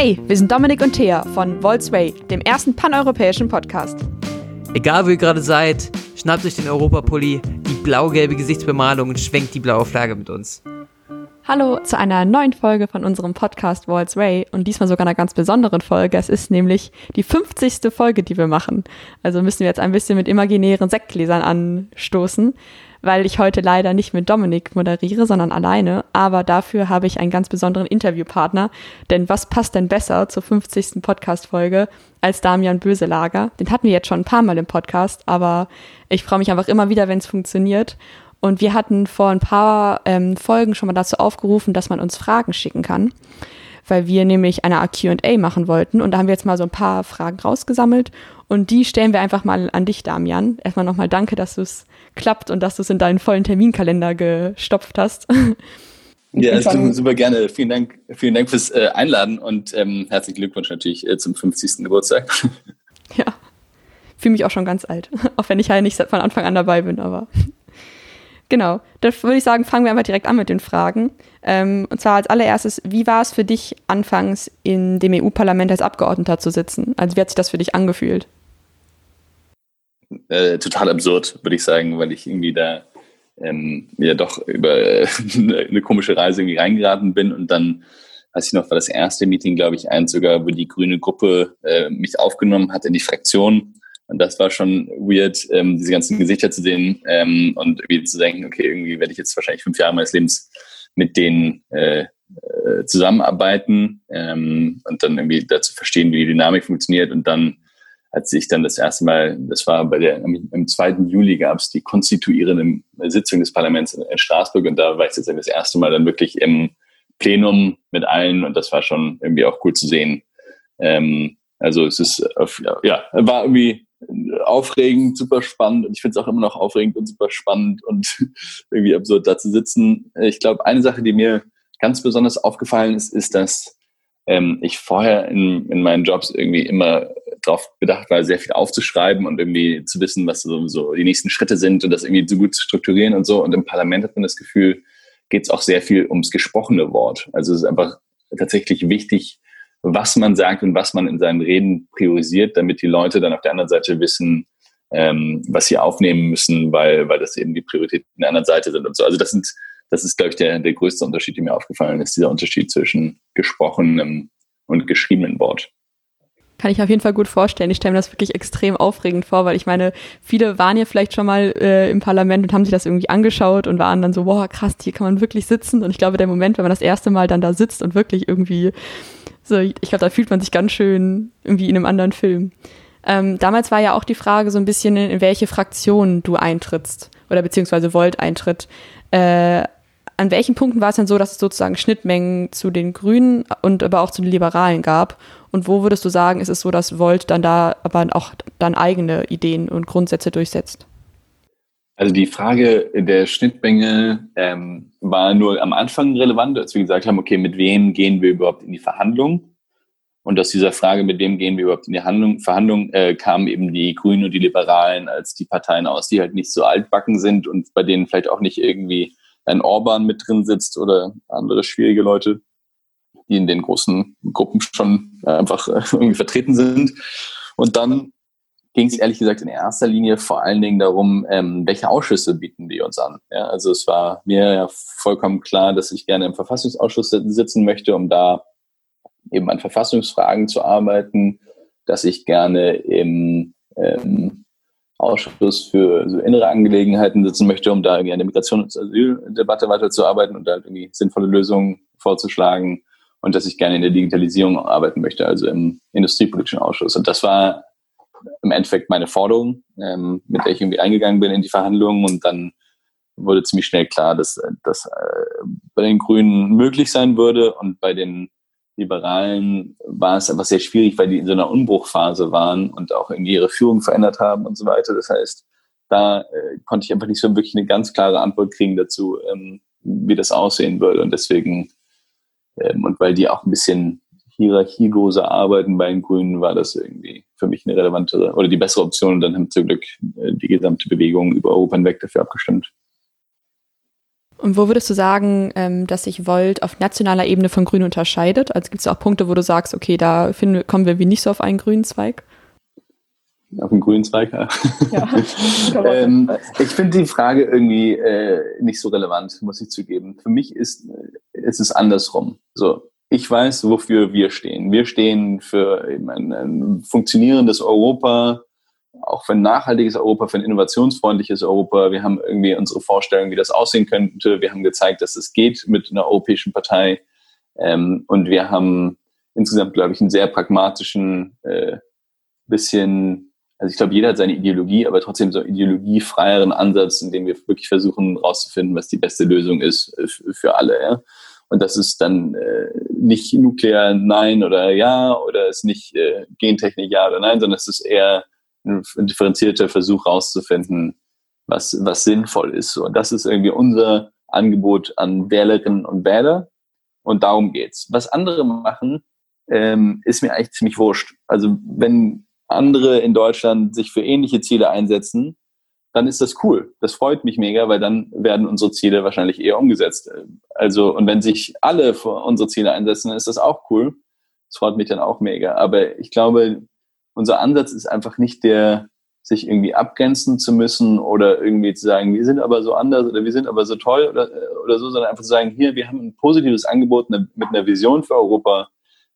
Hey, wir sind Dominik und Thea von Volksway, dem ersten paneuropäischen Podcast. Egal wo ihr gerade seid, schnappt euch den Europapulli, die blau-gelbe Gesichtsbemalung und schwenkt die blaue Flagge mit uns. Hallo zu einer neuen Folge von unserem Podcast Walls Way und diesmal sogar einer ganz besonderen Folge. Es ist nämlich die 50. Folge, die wir machen. Also müssen wir jetzt ein bisschen mit imaginären Sektgläsern anstoßen weil ich heute leider nicht mit Dominik moderiere, sondern alleine. Aber dafür habe ich einen ganz besonderen Interviewpartner. Denn was passt denn besser zur 50. Podcast-Folge als Damian Böselager? Den hatten wir jetzt schon ein paar Mal im Podcast, aber ich freue mich einfach immer wieder, wenn es funktioniert. Und wir hatten vor ein paar ähm, Folgen schon mal dazu aufgerufen, dass man uns Fragen schicken kann weil wir nämlich eine QA machen wollten. Und da haben wir jetzt mal so ein paar Fragen rausgesammelt. Und die stellen wir einfach mal an dich, Damian. Erstmal nochmal danke, dass du es klappt und dass du es in deinen vollen Terminkalender gestopft hast. Ja, also super gerne. Vielen Dank, vielen Dank fürs äh, Einladen und ähm, herzlichen Glückwunsch natürlich äh, zum 50. Geburtstag. Ja, fühle mich auch schon ganz alt, auch wenn ich halt nicht von Anfang an dabei bin, aber genau. Da würde ich sagen, fangen wir einfach direkt an mit den Fragen. Ähm, und zwar als allererstes, wie war es für dich anfangs in dem EU-Parlament als Abgeordneter zu sitzen? Also wie hat sich das für dich angefühlt? Äh, total absurd, würde ich sagen, weil ich irgendwie da ähm, ja doch über äh, eine komische Reise irgendwie reingeraten bin und dann weiß ich noch, war das erste Meeting, glaube ich, eins sogar, wo die grüne Gruppe äh, mich aufgenommen hat in die Fraktion. Und das war schon weird, ähm, diese ganzen Gesichter zu sehen ähm, und irgendwie zu denken, okay, irgendwie werde ich jetzt wahrscheinlich fünf Jahre meines Lebens mit denen äh, äh, zusammenarbeiten ähm, und dann irgendwie dazu verstehen, wie die Dynamik funktioniert und dann als ich dann das erste Mal, das war bei der, im 2. Juli gab es die konstituierende Sitzung des Parlaments in, in Straßburg und da war ich jetzt das erste Mal dann wirklich im Plenum mit allen und das war schon irgendwie auch cool zu sehen. Ähm, also es ist, ja, war irgendwie aufregend, super spannend und ich finde es auch immer noch aufregend und super spannend und irgendwie absurd da zu sitzen. Ich glaube, eine Sache, die mir ganz besonders aufgefallen ist, ist, dass ähm, ich vorher in, in meinen Jobs irgendwie immer darauf bedacht war, sehr viel aufzuschreiben und irgendwie zu wissen, was so, so die nächsten Schritte sind und das irgendwie so gut zu strukturieren und so. Und im Parlament hat man das Gefühl, geht es auch sehr viel ums gesprochene Wort. Also es ist einfach tatsächlich wichtig, was man sagt und was man in seinen Reden priorisiert, damit die Leute dann auf der anderen Seite wissen, ähm, was sie aufnehmen müssen, weil, weil das eben die Prioritäten der anderen Seite sind und so. Also das sind, das ist, glaube ich, der, der größte Unterschied, der mir aufgefallen ist, dieser Unterschied zwischen gesprochenem und geschriebenem Wort. Kann ich auf jeden Fall gut vorstellen. Ich stelle mir das wirklich extrem aufregend vor, weil ich meine, viele waren ja vielleicht schon mal äh, im Parlament und haben sich das irgendwie angeschaut und waren dann so, wow, krass, hier kann man wirklich sitzen. Und ich glaube, der Moment, wenn man das erste Mal dann da sitzt und wirklich irgendwie so, ich glaube, da fühlt man sich ganz schön irgendwie in einem anderen Film. Ähm, damals war ja auch die Frage so ein bisschen, in welche Fraktion du eintrittst oder beziehungsweise Volt eintritt. Äh, an welchen Punkten war es denn so, dass es sozusagen Schnittmengen zu den Grünen und aber auch zu den Liberalen gab? Und wo würdest du sagen, ist es so, dass Volt dann da aber auch dann eigene Ideen und Grundsätze durchsetzt? Also die Frage der Schnittmenge ähm, war nur am Anfang relevant, als wir gesagt haben, okay, mit wem gehen wir überhaupt in die Verhandlung? Und aus dieser Frage, mit wem gehen wir überhaupt in die Handlung, Verhandlung, äh, kamen eben die Grünen und die Liberalen als die Parteien aus, die halt nicht so altbacken sind und bei denen vielleicht auch nicht irgendwie ein Orban mit drin sitzt oder andere schwierige Leute, die in den großen Gruppen schon einfach äh, irgendwie vertreten sind. Und dann ging es ehrlich gesagt in erster Linie vor allen Dingen darum, ähm, welche Ausschüsse bieten die uns an. Ja, also es war mir ja vollkommen klar, dass ich gerne im Verfassungsausschuss sitzen möchte, um da eben an Verfassungsfragen zu arbeiten, dass ich gerne im ähm, Ausschuss für so innere Angelegenheiten sitzen möchte, um da irgendwie an der Migrations- und Asyldebatte weiterzuarbeiten und da irgendwie sinnvolle Lösungen vorzuschlagen und dass ich gerne in der Digitalisierung arbeiten möchte, also im industriepolitischen Ausschuss. Und das war im Endeffekt meine Forderung, ähm, mit der ich irgendwie eingegangen bin in die Verhandlungen und dann wurde ziemlich schnell klar, dass das äh, bei den Grünen möglich sein würde und bei den Liberalen war es einfach sehr schwierig, weil die in so einer Umbruchphase waren und auch irgendwie ihre Führung verändert haben und so weiter. Das heißt, da äh, konnte ich einfach nicht so wirklich eine ganz klare Antwort kriegen dazu, ähm, wie das aussehen würde. Und deswegen, ähm, und weil die auch ein bisschen hierarchieloser arbeiten bei den Grünen, war das irgendwie für mich eine relevante oder die bessere Option. Und dann haben zum Glück äh, die gesamte Bewegung über Europa hinweg dafür abgestimmt. Und wo würdest du sagen, ähm, dass sich Volt auf nationaler Ebene von Grün unterscheidet? Also gibt es auch Punkte, wo du sagst, okay, da finden, kommen wir wie nicht so auf einen grünen Zweig? Auf einen grünen Zweig, ja. ähm, ich finde die Frage irgendwie äh, nicht so relevant, muss ich zugeben. Für mich ist, ist es andersrum. So, ich weiß, wofür wir stehen. Wir stehen für ein, ein funktionierendes Europa, auch für ein nachhaltiges Europa, für ein innovationsfreundliches Europa. Wir haben irgendwie unsere Vorstellung, wie das aussehen könnte. Wir haben gezeigt, dass es geht mit einer europäischen Partei. Ähm, und wir haben insgesamt, glaube ich, einen sehr pragmatischen, äh, bisschen, also ich glaube, jeder hat seine Ideologie, aber trotzdem so ideologiefreieren Ansatz, in dem wir wirklich versuchen, rauszufinden, was die beste Lösung ist äh, für alle. Ja? Und das ist dann äh, nicht nuklear Nein oder Ja oder ist nicht äh, Gentechnik Ja oder Nein, sondern es ist eher ein differenzierter Versuch rauszufinden, was, was sinnvoll ist. Und das ist irgendwie unser Angebot an Wählerinnen und Wähler. Und darum geht's. Was andere machen, ähm, ist mir eigentlich ziemlich wurscht. Also wenn andere in Deutschland sich für ähnliche Ziele einsetzen, dann ist das cool. Das freut mich mega, weil dann werden unsere Ziele wahrscheinlich eher umgesetzt. Also, und wenn sich alle für unsere Ziele einsetzen, dann ist das auch cool. Das freut mich dann auch mega. Aber ich glaube, unser Ansatz ist einfach nicht der, sich irgendwie abgrenzen zu müssen oder irgendwie zu sagen, wir sind aber so anders oder wir sind aber so toll oder, oder so, sondern einfach zu sagen, hier, wir haben ein positives Angebot mit einer Vision für Europa.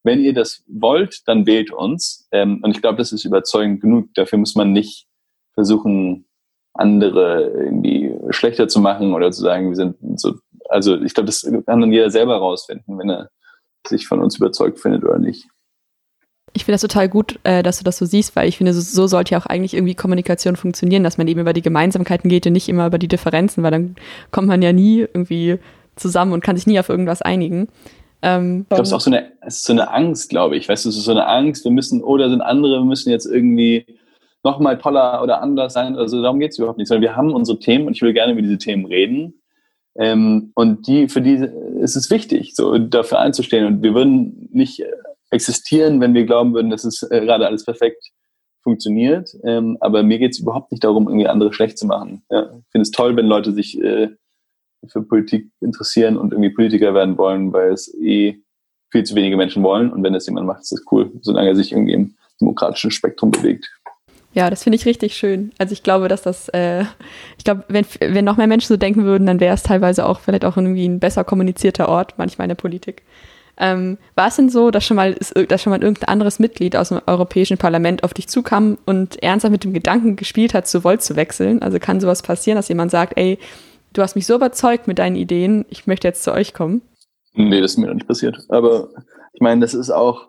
Wenn ihr das wollt, dann wählt uns. Ähm, und ich glaube, das ist überzeugend genug. Dafür muss man nicht versuchen, andere irgendwie schlechter zu machen oder zu sagen, wir sind so, also ich glaube, das kann dann jeder selber rausfinden, wenn er sich von uns überzeugt findet oder nicht. Ich finde das total gut, äh, dass du das so siehst, weil ich finde, so, so sollte ja auch eigentlich irgendwie Kommunikation funktionieren, dass man eben über die Gemeinsamkeiten geht und nicht immer über die Differenzen, weil dann kommt man ja nie irgendwie zusammen und kann sich nie auf irgendwas einigen. Ähm, ich glaube, es ist auch so eine, es ist so eine Angst, glaube ich. Weißt du, es ist so eine Angst, wir müssen, oder sind andere, wir müssen jetzt irgendwie nochmal toller oder anders sein. Also darum geht es überhaupt nicht, sondern wir haben unsere Themen und ich will gerne über diese Themen reden. Ähm, und die, für die ist es wichtig, so dafür einzustehen. Und wir würden nicht existieren, wenn wir glauben würden, dass es äh, gerade alles perfekt funktioniert. Ähm, aber mir geht es überhaupt nicht darum, irgendwie andere schlecht zu machen. Ja? Ich finde es toll, wenn Leute sich äh, für Politik interessieren und irgendwie Politiker werden wollen, weil es eh viel zu wenige Menschen wollen. Und wenn das jemand macht, ist das cool, solange er sich irgendwie im demokratischen Spektrum bewegt. Ja, das finde ich richtig schön. Also ich glaube, dass das, äh, ich glaube, wenn, wenn noch mehr Menschen so denken würden, dann wäre es teilweise auch vielleicht auch irgendwie ein besser kommunizierter Ort, manchmal in der Politik. Ähm, war es denn so, dass schon, mal, dass schon mal irgendein anderes Mitglied aus dem Europäischen Parlament auf dich zukam und ernsthaft mit dem Gedanken gespielt hat, zu Volt zu wechseln? Also kann sowas passieren, dass jemand sagt, ey, du hast mich so überzeugt mit deinen Ideen, ich möchte jetzt zu euch kommen? Nee, das ist mir noch nicht passiert. Aber ich meine, das ist auch,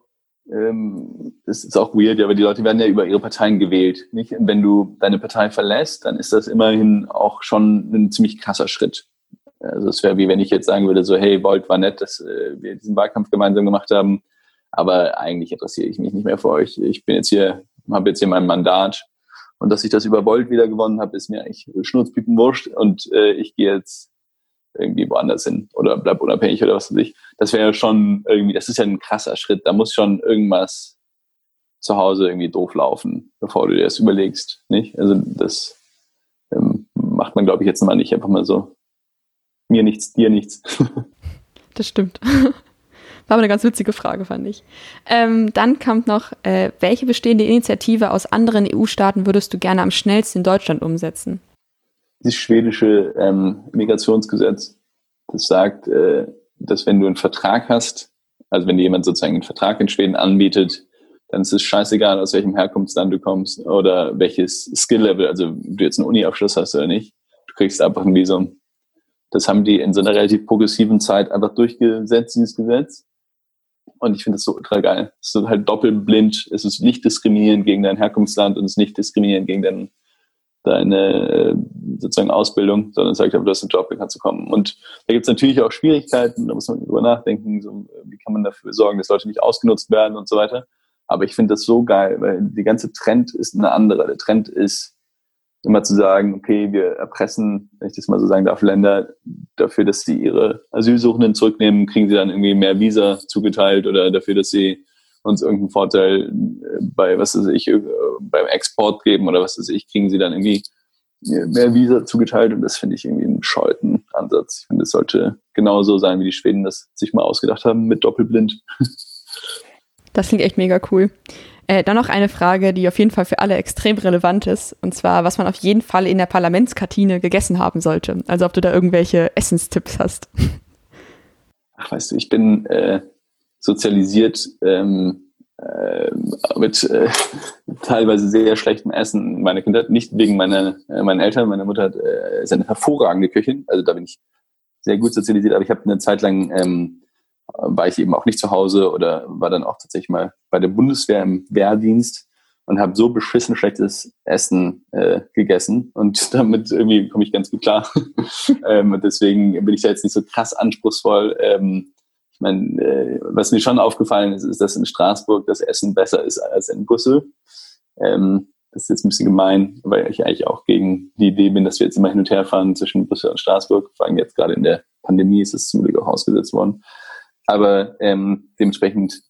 ähm, das ist auch weird, aber die Leute werden ja über ihre Parteien gewählt. Nicht? Wenn du deine Partei verlässt, dann ist das immerhin auch schon ein ziemlich krasser Schritt. Also es wäre wie wenn ich jetzt sagen würde, so hey, Volt war nett, dass äh, wir diesen Wahlkampf gemeinsam gemacht haben, aber eigentlich interessiere ich mich nicht mehr für euch. Ich bin jetzt hier, habe jetzt hier mein Mandat und dass ich das über Volt wieder gewonnen habe, ist mir eigentlich schnurzpiepen wurscht und äh, ich gehe jetzt irgendwie woanders hin oder bleib unabhängig oder was weiß ich. Das wäre schon irgendwie, das ist ja ein krasser Schritt. Da muss schon irgendwas zu Hause irgendwie doof laufen, bevor du dir das überlegst, nicht? Also das ähm, macht man, glaube ich, jetzt mal nicht einfach mal so mir nichts, dir nichts. das stimmt. War aber eine ganz witzige Frage, fand ich. Ähm, dann kommt noch, äh, welche bestehende Initiative aus anderen EU-Staaten würdest du gerne am schnellsten in Deutschland umsetzen? Das schwedische ähm, Migrationsgesetz, das sagt, äh, dass wenn du einen Vertrag hast, also wenn dir jemand sozusagen einen Vertrag in Schweden anbietet, dann ist es scheißegal, aus welchem Herkunftsland du kommst oder welches Skill-Level, also ob du jetzt einen Uni-Abschluss hast oder nicht. Du kriegst einfach ein Visum. Das haben die in so einer relativ progressiven Zeit einfach durchgesetzt, dieses Gesetz. Und ich finde das so ultra geil. Es ist halt doppelblind. Es ist nicht diskriminierend gegen dein Herkunftsland und es ist nicht diskriminierend gegen dein, deine äh, sozusagen Ausbildung, sondern es sagt einfach, du hast einen Job, dann kannst du kommen. Und da gibt es natürlich auch Schwierigkeiten, da muss man drüber nachdenken, so, wie kann man dafür sorgen, dass Leute nicht ausgenutzt werden und so weiter. Aber ich finde das so geil, weil die ganze Trend ist eine andere. Der Trend ist, immer zu sagen, okay, wir erpressen, wenn ich das mal so sagen darf, Länder dafür, dass sie ihre Asylsuchenden zurücknehmen, kriegen sie dann irgendwie mehr Visa zugeteilt oder dafür, dass sie uns irgendeinen Vorteil äh, bei, was weiß ich, äh, beim Export geben oder was weiß ich, kriegen sie dann irgendwie mehr Visa zugeteilt und das finde ich irgendwie einen bescheuerten Ansatz. Ich finde, es sollte genauso sein, wie die Schweden das sich mal ausgedacht haben mit Doppelblind. Das klingt echt mega cool. Äh, dann noch eine Frage, die auf jeden Fall für alle extrem relevant ist, und zwar, was man auf jeden Fall in der Parlamentskantine gegessen haben sollte. Also ob du da irgendwelche Essenstipps hast. Ach, weißt du, ich bin äh, sozialisiert ähm, äh, mit äh, teilweise sehr schlechtem Essen. Meine Kinder nicht wegen meiner äh, meinen Eltern. Meine Mutter hat äh, ist eine hervorragende Köchin, also da bin ich sehr gut sozialisiert. Aber ich habe eine Zeit lang ähm, war ich eben auch nicht zu Hause oder war dann auch tatsächlich mal bei der Bundeswehr im Wehrdienst und habe so beschissen schlechtes Essen äh, gegessen und damit irgendwie komme ich ganz gut klar. ähm, und deswegen bin ich da jetzt nicht so krass anspruchsvoll. Ähm, ich meine, äh, was mir schon aufgefallen ist, ist, dass in Straßburg das Essen besser ist als in Brüssel. Ähm, das ist jetzt ein bisschen gemein, weil ich eigentlich auch gegen die Idee bin, dass wir jetzt immer hin und her fahren zwischen Brüssel und Straßburg. Vor allem jetzt gerade in der Pandemie ist es zum Glück auch ausgesetzt worden. Aber ähm, dementsprechend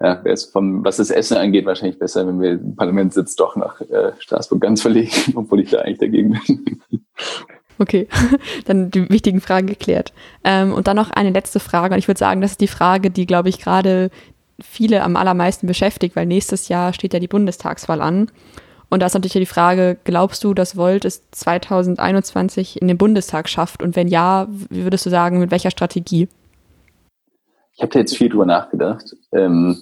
ja, wäre es vom, was das Essen angeht, wahrscheinlich besser, wenn wir im Parlament sitzt, doch nach äh, Straßburg ganz verlegen, obwohl ich da eigentlich dagegen bin. Okay, dann die wichtigen Fragen geklärt. Ähm, und dann noch eine letzte Frage. Und ich würde sagen, das ist die Frage, die, glaube ich, gerade viele am allermeisten beschäftigt, weil nächstes Jahr steht ja die Bundestagswahl an. Und da ist natürlich die Frage, glaubst du, dass Volt es 2021 in den Bundestag schafft? Und wenn ja, würdest du sagen, mit welcher Strategie? Ich habe da jetzt viel drüber nachgedacht. Ähm,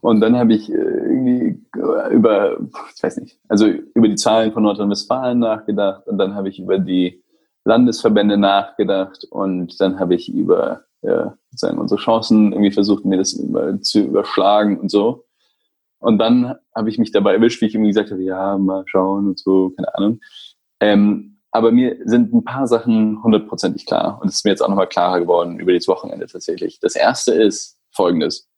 und dann habe ich äh, irgendwie über, ich weiß nicht, also über die Zahlen von Nordrhein-Westfalen nachgedacht und dann habe ich über die Landesverbände nachgedacht und dann habe ich über ja, sozusagen unsere Chancen irgendwie versucht, mir das zu überschlagen und so. Und dann habe ich mich dabei erwischt, wie ich irgendwie gesagt habe, ja, mal schauen und so, keine Ahnung. Ähm, aber mir sind ein paar Sachen hundertprozentig klar. Und es ist mir jetzt auch nochmal klarer geworden über das Wochenende tatsächlich. Das erste ist folgendes.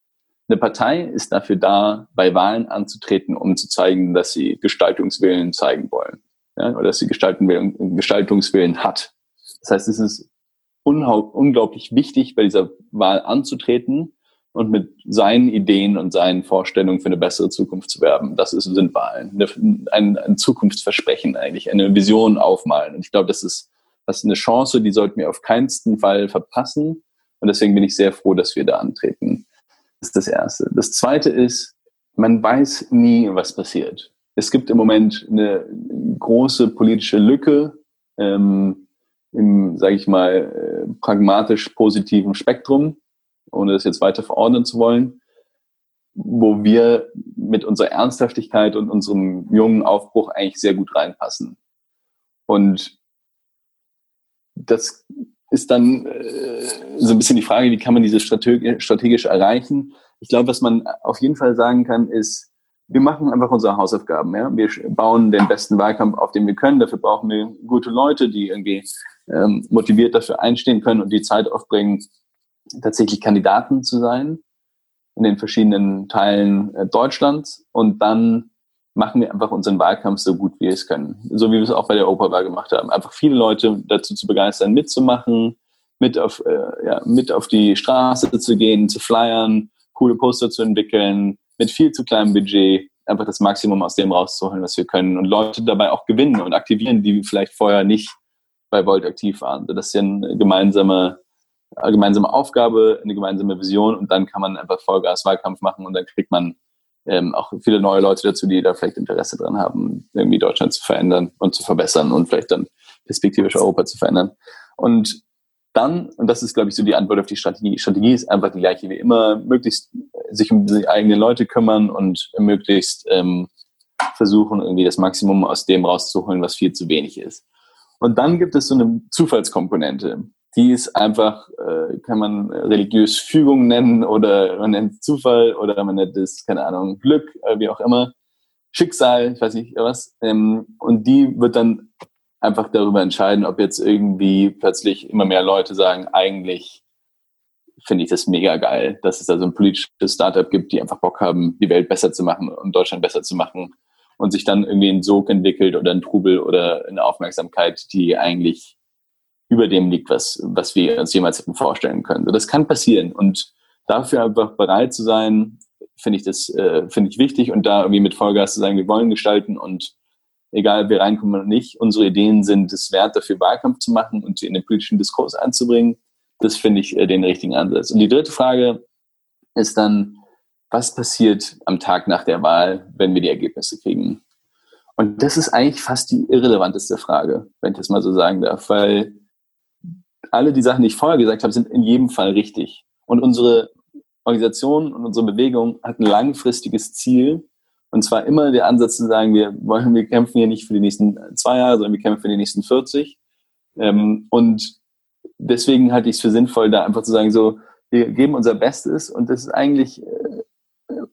Eine Partei ist dafür da, bei Wahlen anzutreten, um zu zeigen, dass sie Gestaltungswillen zeigen wollen. Ja, oder dass sie Gestaltungswillen, Gestaltungswillen hat. Das heißt, es ist unglaublich wichtig, bei dieser Wahl anzutreten und mit seinen Ideen und seinen Vorstellungen für eine bessere Zukunft zu werben. Das ist, sind Wahlen. Ein, ein Zukunftsversprechen eigentlich, eine Vision aufmalen. Und ich glaube, das ist, das ist eine Chance, die sollten wir auf keinen Fall verpassen. Und deswegen bin ich sehr froh, dass wir da antreten. Das ist das Erste. Das Zweite ist, man weiß nie, was passiert. Es gibt im Moment eine große politische Lücke ähm, im, sage ich mal, äh, pragmatisch positiven Spektrum ohne das jetzt weiter verordnen zu wollen, wo wir mit unserer Ernsthaftigkeit und unserem jungen Aufbruch eigentlich sehr gut reinpassen. Und das ist dann äh, so ein bisschen die Frage, wie kann man diese strategisch, erreichen? Ich glaube, was man auf jeden Fall sagen kann, ist, wir machen einfach unsere Hausaufgaben. Ja? Wir bauen den besten Wahlkampf, auf den wir können. Dafür brauchen wir gute Leute, die irgendwie ähm, motiviert dafür einstehen können und die Zeit aufbringen, tatsächlich Kandidaten zu sein in den verschiedenen Teilen äh, Deutschlands und dann machen wir einfach unseren Wahlkampf so gut wie wir es können. So wie wir es auch bei der Europawahl gemacht haben. Einfach viele Leute dazu zu begeistern, mitzumachen, mit auf, äh, ja, mit auf die Straße zu gehen, zu flyern, coole Poster zu entwickeln, mit viel zu kleinem Budget einfach das Maximum aus dem rauszuholen, was wir können und Leute dabei auch gewinnen und aktivieren, die vielleicht vorher nicht bei Volt aktiv waren. Das ist ja ein gemeinsamer Aufgabe, eine gemeinsame Vision und dann kann man einfach Vollgas Wahlkampf machen und dann kriegt man ähm, auch viele neue Leute dazu, die da vielleicht Interesse dran haben, irgendwie Deutschland zu verändern und zu verbessern und vielleicht dann perspektivisch Europa zu verändern. Und dann, und das ist, glaube ich, so die Antwort auf die Strategie. Strategie ist einfach die gleiche wie immer, möglichst sich um die eigenen Leute kümmern und möglichst ähm, versuchen, irgendwie das Maximum aus dem rauszuholen, was viel zu wenig ist. Und dann gibt es so eine Zufallskomponente die ist einfach, äh, kann man religiös Fügung nennen oder man nennt Zufall oder man nennt es, keine Ahnung, Glück, äh, wie auch immer, Schicksal, ich weiß nicht was. Ähm, und die wird dann einfach darüber entscheiden, ob jetzt irgendwie plötzlich immer mehr Leute sagen, eigentlich finde ich das mega geil, dass es da so ein politisches Startup gibt, die einfach Bock haben, die Welt besser zu machen und Deutschland besser zu machen und sich dann irgendwie ein Sog entwickelt oder ein Trubel oder eine Aufmerksamkeit, die eigentlich über dem liegt, was, was wir uns jemals hätten vorstellen können. Das kann passieren und dafür einfach bereit zu sein, finde ich das, äh, finde ich wichtig und da irgendwie mit Vollgas zu sagen, wir wollen gestalten und egal wer reinkommt oder nicht, unsere Ideen sind es wert, dafür Wahlkampf zu machen und sie in den politischen Diskurs einzubringen. Das finde ich äh, den richtigen Ansatz. Und die dritte Frage ist dann, was passiert am Tag nach der Wahl, wenn wir die Ergebnisse kriegen? Und das ist eigentlich fast die irrelevanteste Frage, wenn ich das mal so sagen darf, weil alle die Sachen, die ich vorher gesagt habe, sind in jedem Fall richtig. Und unsere Organisation und unsere Bewegung hat ein langfristiges Ziel. Und zwar immer der Ansatz zu sagen, wir wollen, wir kämpfen hier nicht für die nächsten zwei Jahre, sondern wir kämpfen für die nächsten 40. Ähm, und deswegen halte ich es für sinnvoll, da einfach zu sagen, so, wir geben unser Bestes und das ist eigentlich äh,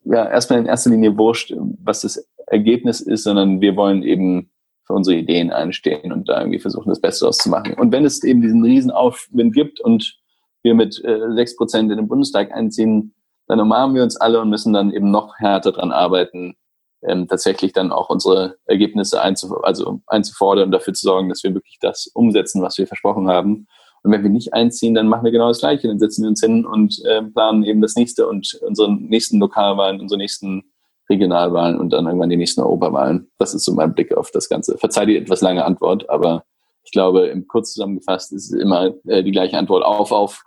ja erstmal in erster Linie wurscht, was das Ergebnis ist, sondern wir wollen eben für unsere Ideen einstehen und da irgendwie versuchen, das Beste auszumachen. Und wenn es eben diesen Riesenaufwind gibt und wir mit äh, sechs äh, Prozent in den Bundestag einziehen, dann umarmen wir uns alle und müssen dann eben noch härter dran arbeiten, ähm, tatsächlich dann auch unsere Ergebnisse einzuf also einzufordern und dafür zu sorgen, dass wir wirklich das umsetzen, was wir versprochen haben. Und wenn wir nicht einziehen, dann machen wir genau das Gleiche. Dann setzen wir uns hin und äh, planen eben das nächste und unsere nächsten Lokalwahlen, unsere nächsten Regionalwahlen und dann irgendwann die nächsten Europawahlen. Das ist so mein Blick auf das Ganze. Verzeih die etwas lange Antwort, aber ich glaube, im kurz zusammengefasst ist es immer äh, die gleiche Antwort auf, auf.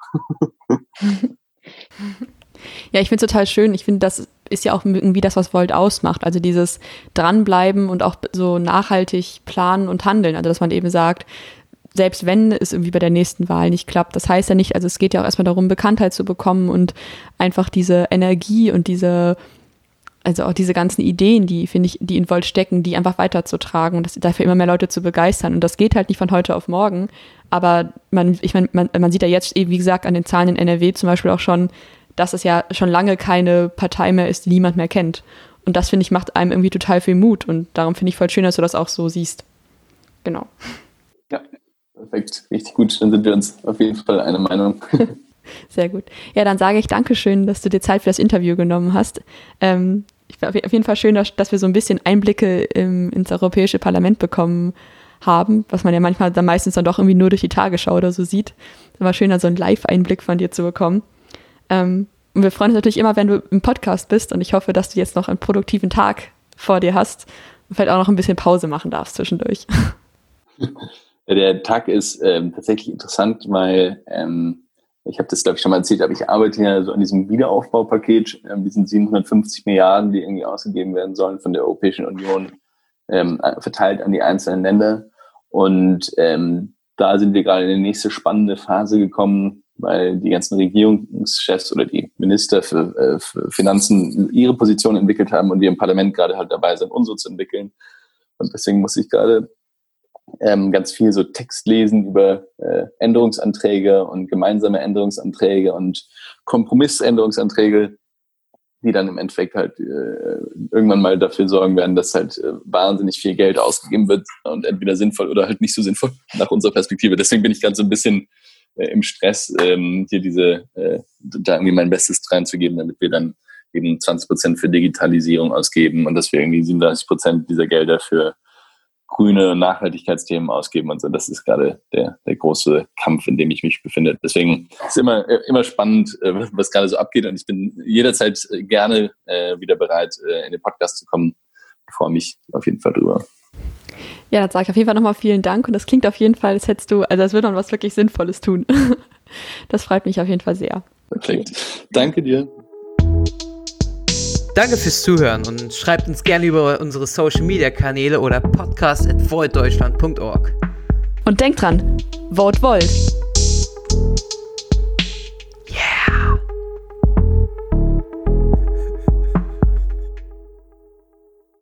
ja, ich finde es total schön. Ich finde, das ist ja auch irgendwie das, was Volt ausmacht. Also dieses Dranbleiben und auch so nachhaltig planen und handeln. Also dass man eben sagt, selbst wenn es irgendwie bei der nächsten Wahl nicht klappt, das heißt ja nicht, also es geht ja auch erstmal darum, Bekanntheit zu bekommen und einfach diese Energie und diese also auch diese ganzen Ideen, die, finde ich, die in Volt stecken, die einfach weiterzutragen und das, dafür immer mehr Leute zu begeistern. Und das geht halt nicht von heute auf morgen. Aber man, ich meine, man, man sieht ja jetzt, wie gesagt, an den Zahlen in NRW zum Beispiel auch schon, dass es ja schon lange keine Partei mehr ist, die niemand mehr kennt. Und das, finde ich, macht einem irgendwie total viel Mut. Und darum finde ich voll schön, dass du das auch so siehst. Genau. Ja, perfekt. Richtig gut. Dann sind wir uns auf jeden Fall eine Meinung. Sehr gut. Ja, dann sage ich Dankeschön, dass du dir Zeit für das Interview genommen hast. Ähm, ich war auf jeden Fall schön, dass, dass wir so ein bisschen Einblicke im, ins Europäische Parlament bekommen haben, was man ja manchmal dann meistens dann doch irgendwie nur durch die Tagesschau oder so sieht. Es war schön, da so einen Live-Einblick von dir zu bekommen. Ähm, und wir freuen uns natürlich immer, wenn du im Podcast bist und ich hoffe, dass du jetzt noch einen produktiven Tag vor dir hast und vielleicht auch noch ein bisschen Pause machen darfst zwischendurch. Der Tag ist ähm, tatsächlich interessant, weil ähm, ich habe das, glaube ich, schon mal erzählt, aber ich arbeite ja so an diesem Wiederaufbaupaket, äh, diesen 750 Milliarden, die irgendwie ausgegeben werden sollen von der Europäischen Union, ähm, verteilt an die einzelnen Länder. Und ähm, da sind wir gerade in die nächste spannende Phase gekommen, weil die ganzen Regierungschefs oder die Minister für, äh, für Finanzen ihre Position entwickelt haben und wir im Parlament gerade halt dabei sind, unsere zu entwickeln. Und deswegen muss ich gerade ähm, ganz viel so Text lesen über äh, Änderungsanträge und gemeinsame Änderungsanträge und Kompromissänderungsanträge, die dann im Endeffekt halt äh, irgendwann mal dafür sorgen werden, dass halt äh, wahnsinnig viel Geld ausgegeben wird und entweder sinnvoll oder halt nicht so sinnvoll nach unserer Perspektive. Deswegen bin ich ganz so ein bisschen äh, im Stress, ähm, hier diese, äh, da irgendwie mein Bestes reinzugeben, damit wir dann eben 20 Prozent für Digitalisierung ausgeben und dass wir irgendwie 37 Prozent dieser Gelder für grüne Nachhaltigkeitsthemen ausgeben und so. Das ist gerade der, der große Kampf, in dem ich mich befinde. Deswegen ist es immer, immer spannend, äh, was gerade so abgeht. Und ich bin jederzeit gerne äh, wieder bereit, äh, in den Podcast zu kommen. Ich freue mich auf jeden Fall drüber. Ja, dann sage ich auf jeden Fall nochmal vielen Dank. Und das klingt auf jeden Fall, als hättest du, also als würde man was wirklich Sinnvolles tun. Das freut mich auf jeden Fall sehr. Okay. Danke dir. Danke fürs Zuhören und schreibt uns gerne über unsere Social Media Kanäle oder podcast.voiddeutschland.org. Und denkt dran, vote Volt!